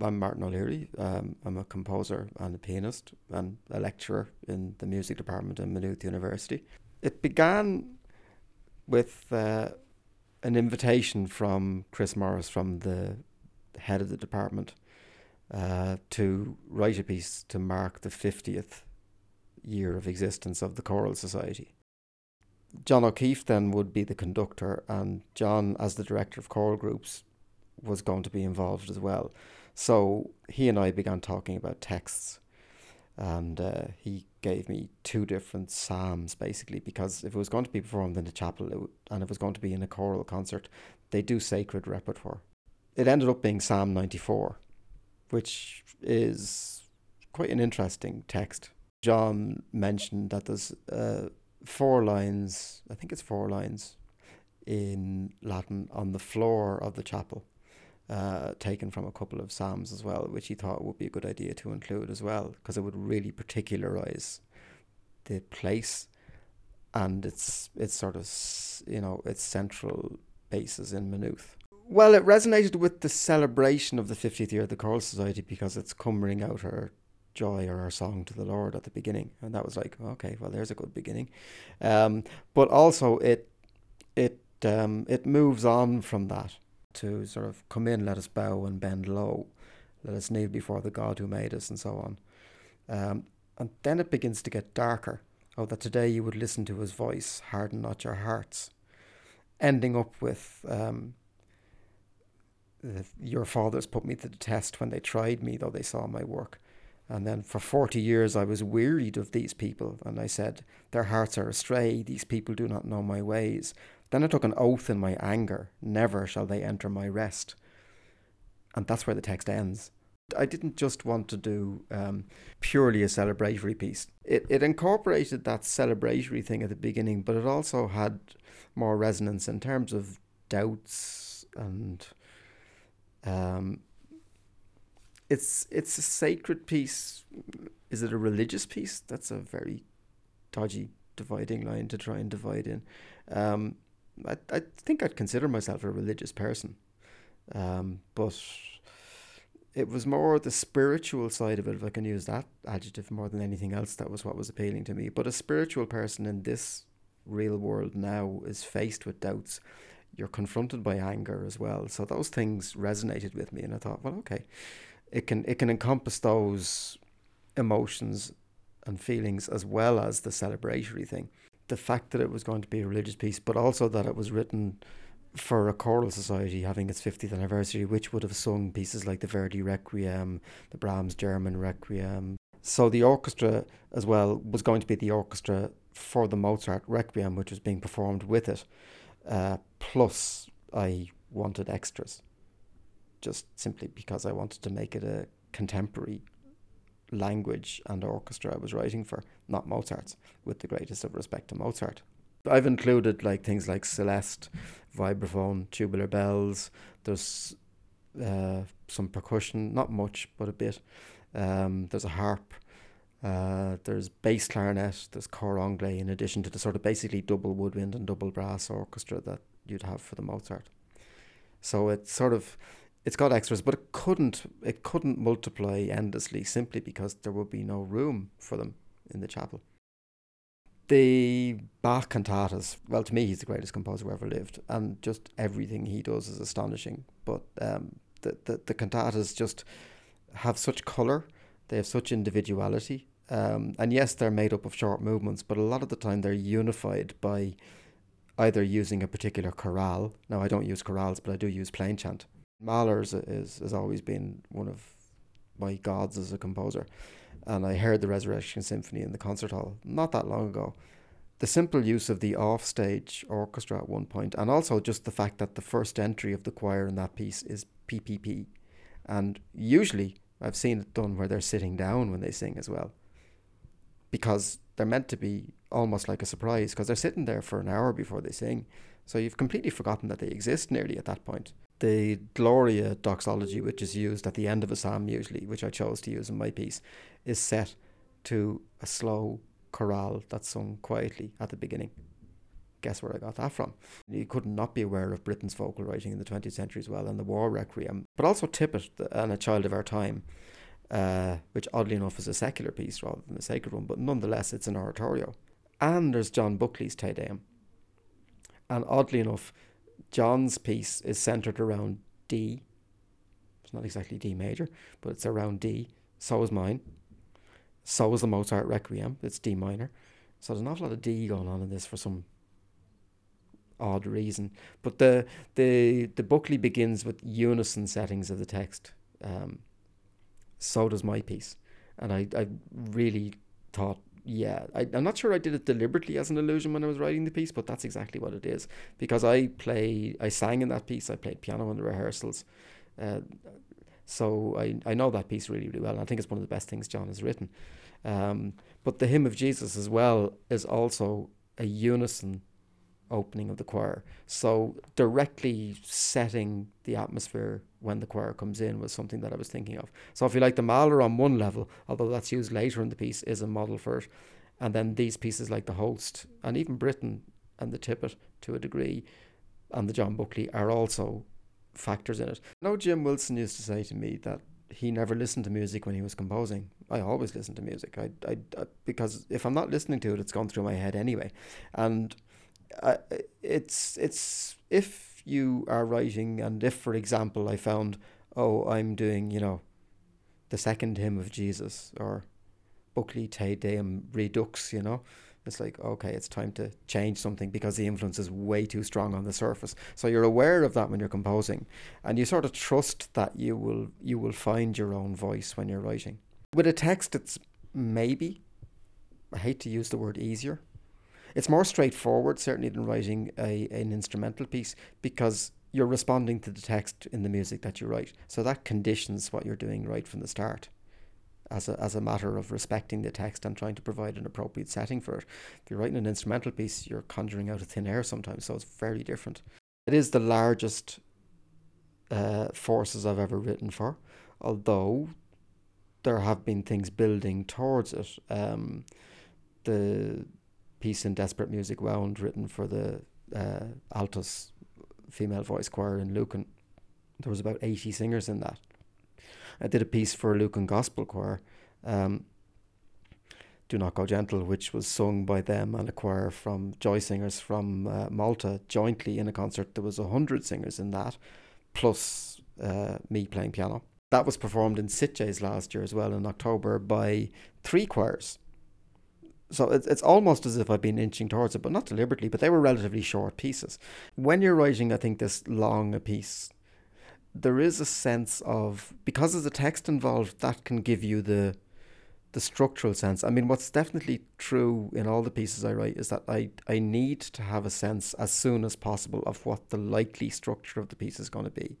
I'm Martin O'Leary. Um, I'm a composer and a pianist and a lecturer in the music department in Maynooth University. It began with uh, an invitation from Chris Morris, from the head of the department, uh, to write a piece to mark the 50th year of existence of the Choral Society. John O'Keefe then would be the conductor, and John, as the director of choral groups, was going to be involved as well. So he and I began talking about texts, and uh, he gave me two different psalms basically because if it was going to be performed in the chapel it and it was going to be in a choral concert, they do sacred repertoire. It ended up being Psalm 94, which is quite an interesting text. John mentioned that there's uh, four lines, I think it's four lines in Latin on the floor of the chapel uh, taken from a couple of psalms as well, which he thought would be a good idea to include as well, because it would really particularize the place and its its sort of you know its central basis in Maynooth. Well, it resonated with the celebration of the 50th year of the Choral Society because it's come ring out her joy or our song to the Lord at the beginning, and that was like okay, well, there's a good beginning. Um, but also it it um, it moves on from that to sort of come in, let us bow and bend low, let us kneel before the God who made us, and so on. Um, and then it begins to get darker. Oh, that today you would listen to his voice, harden not your hearts. Ending up with um, your fathers put me to the test when they tried me, though they saw my work. And then for 40 years I was wearied of these people, and I said, Their hearts are astray, these people do not know my ways. Then I took an oath in my anger never shall they enter my rest. And that's where the text ends. I didn't just want to do um, purely a celebratory piece. It, it incorporated that celebratory thing at the beginning, but it also had more resonance in terms of doubts and um, it's it's a sacred piece. Is it a religious piece? That's a very dodgy dividing line to try and divide in. Um, I, I think I'd consider myself a religious person, um, but it was more the spiritual side of it, if I can use that adjective more than anything else. That was what was appealing to me. But a spiritual person in this real world now is faced with doubts. You're confronted by anger as well. So those things resonated with me, and I thought, well, okay, it can it can encompass those emotions and feelings as well as the celebratory thing the fact that it was going to be a religious piece, but also that it was written for a choral society having its 50th anniversary, which would have sung pieces like the Verdi Requiem, the Brahms German Requiem. So the orchestra as well was going to be the orchestra for the Mozart Requiem, which was being performed with it. Uh, plus, I wanted extras, just simply because I wanted to make it a contemporary language and orchestra I was writing for, not Mozart's, with the greatest of respect to Mozart. I've included like things like Celeste, vibraphone, tubular bells. There's uh, some percussion, not much, but a bit. Um, there's a harp. Uh, there's bass clarinet. There's cor anglais in addition to the sort of basically double woodwind and double brass orchestra that you'd have for the Mozart. So it's sort of it's got extras, but it couldn't it couldn't multiply endlessly simply because there would be no room for them in the chapel. The Bach cantatas, well, to me, he's the greatest composer who ever lived, and just everything he does is astonishing. But um, the, the the cantatas just have such color, they have such individuality, um, and yes, they're made up of short movements, but a lot of the time they're unified by either using a particular chorale. Now, I don't use chorales, but I do use plain chant Mahler's is has always been one of my gods as a composer, and I heard the Resurrection Symphony in the concert hall not that long ago. The simple use of the offstage orchestra at one point, and also just the fact that the first entry of the choir in that piece is PPP, and usually I've seen it done where they're sitting down when they sing as well, because they're meant to be almost like a surprise because they're sitting there for an hour before they sing, so you've completely forgotten that they exist nearly at that point the Gloria doxology, which is used at the end of a psalm usually, which I chose to use in my piece, is set to a slow chorale that's sung quietly at the beginning. guess where I got that from. You couldn't not be aware of Britten's vocal writing in the 20th century as well, and the War Requiem, but also Tippett and A Child of Our Time, uh, which oddly enough is a secular piece rather than a sacred one, but nonetheless it's an oratorio. And there's John Buckley's Te Deum. And oddly enough, John's piece is centered around D. It's not exactly D major, but it's around D. So is mine. So is the Mozart Requiem. It's D minor. So there's an awful lot of D going on in this for some odd reason. But the the the Buckley begins with unison settings of the text. Um, so does my piece, and I I really thought yeah I, I'm not sure I did it deliberately as an illusion when I was writing the piece, but that's exactly what it is because I play I sang in that piece. I played piano in the rehearsals. Uh, so I, I know that piece really, really well. And I think it's one of the best things John has written. Um, but the hymn of Jesus as well is also a unison opening of the choir. So directly setting the atmosphere when the choir comes in was something that I was thinking of. So if you like the Mahler on one level, although that's used later in the piece, is a model for it. And then these pieces like the Holst and even Britten and the Tippett to a degree and the John Buckley are also factors in it. Now Jim Wilson used to say to me that he never listened to music when he was composing. I always listen to music. I, I, I because if I'm not listening to it, it's gone through my head anyway. And it's it's if you are writing and if for example I found oh I'm doing you know the second hymn of Jesus or Buckley Te Deum Redux you know it's like okay it's time to change something because the influence is way too strong on the surface. So you're aware of that when you're composing and you sort of trust that you will you will find your own voice when you're writing. With a text it's maybe I hate to use the word easier it's more straightforward, certainly, than writing a, an instrumental piece because you're responding to the text in the music that you write. So that conditions what you're doing right from the start as a, as a matter of respecting the text and trying to provide an appropriate setting for it. If you're writing an instrumental piece, you're conjuring out of thin air sometimes, so it's very different. It is the largest uh, forces I've ever written for, although there have been things building towards it. Um, the piece in Desperate Music Wound written for the uh, Altos female voice choir in Lucan. There was about 80 singers in that. I did a piece for Lucan Gospel Choir, um, Do Not Go Gentle, which was sung by them and a choir from Joy Singers from uh, Malta jointly in a concert. There was 100 singers in that, plus uh, me playing piano. That was performed in Sitges last year as well in October by three choirs so it's, it's almost as if I've been inching towards it, but not deliberately, but they were relatively short pieces. When you're writing, I think, this long a piece, there is a sense of, because there's a text involved, that can give you the the structural sense. I mean, what's definitely true in all the pieces I write is that I, I need to have a sense as soon as possible of what the likely structure of the piece is going to be.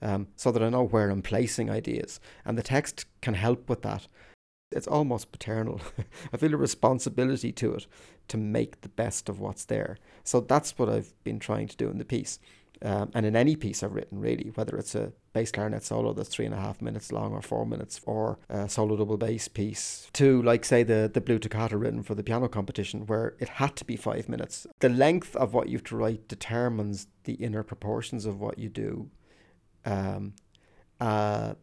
Um, so that I know where I'm placing ideas. And the text can help with that it's almost paternal. I feel a responsibility to it to make the best of what's there. So that's what I've been trying to do in the piece. Um, and in any piece I've written, really, whether it's a bass clarinet solo that's three and a half minutes long or four minutes, or a solo double bass piece, to like say the the blue toccata written for the piano competition, where it had to be five minutes. The length of what you have to write determines the inner proportions of what you do. Um, uh,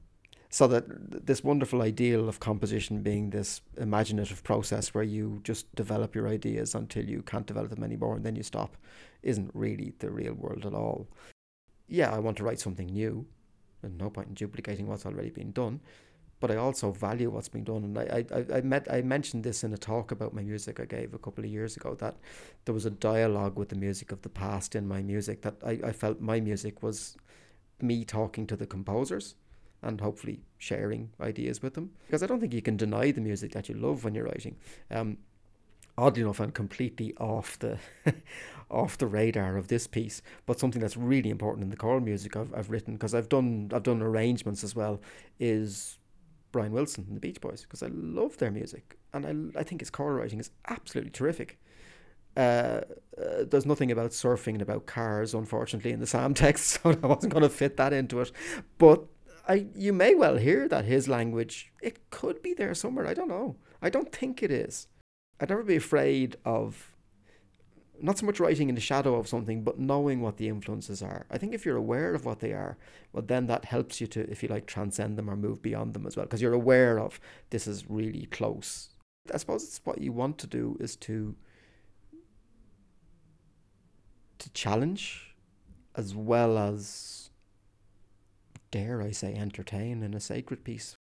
so that this wonderful ideal of composition being this imaginative process where you just develop your ideas until you can't develop them anymore and then you stop isn't really the real world at all. Yeah, I want to write something new. and no point in duplicating what's already been done. But I also value what's been done. And I, I, I, met, I mentioned this in a talk about my music I gave a couple of years ago that there was a dialogue with the music of the past in my music that I, I felt my music was me talking to the composers and hopefully sharing ideas with them. Because I don't think you can deny the music that you love when you're writing. Um, oddly enough, I'm completely off the off the radar of this piece, but something that's really important in the choral music I've, I've written because I've done I've done arrangements as well is Brian Wilson and the Beach Boys because I love their music and I, I think his choral writing is absolutely terrific. Uh, uh, there's nothing about surfing and about cars, unfortunately, in the psalm text, so I wasn't going to fit that into it. But I you may well hear that his language it could be there somewhere. I don't know. I don't think it is. I'd never be afraid of not so much writing in the shadow of something, but knowing what the influences are. I think if you're aware of what they are, well, then that helps you to, if you like, transcend them or move beyond them as well, because you're aware of this is really close. I suppose it's what you want to do is to to challenge as well as dare I say entertain in a sacred piece.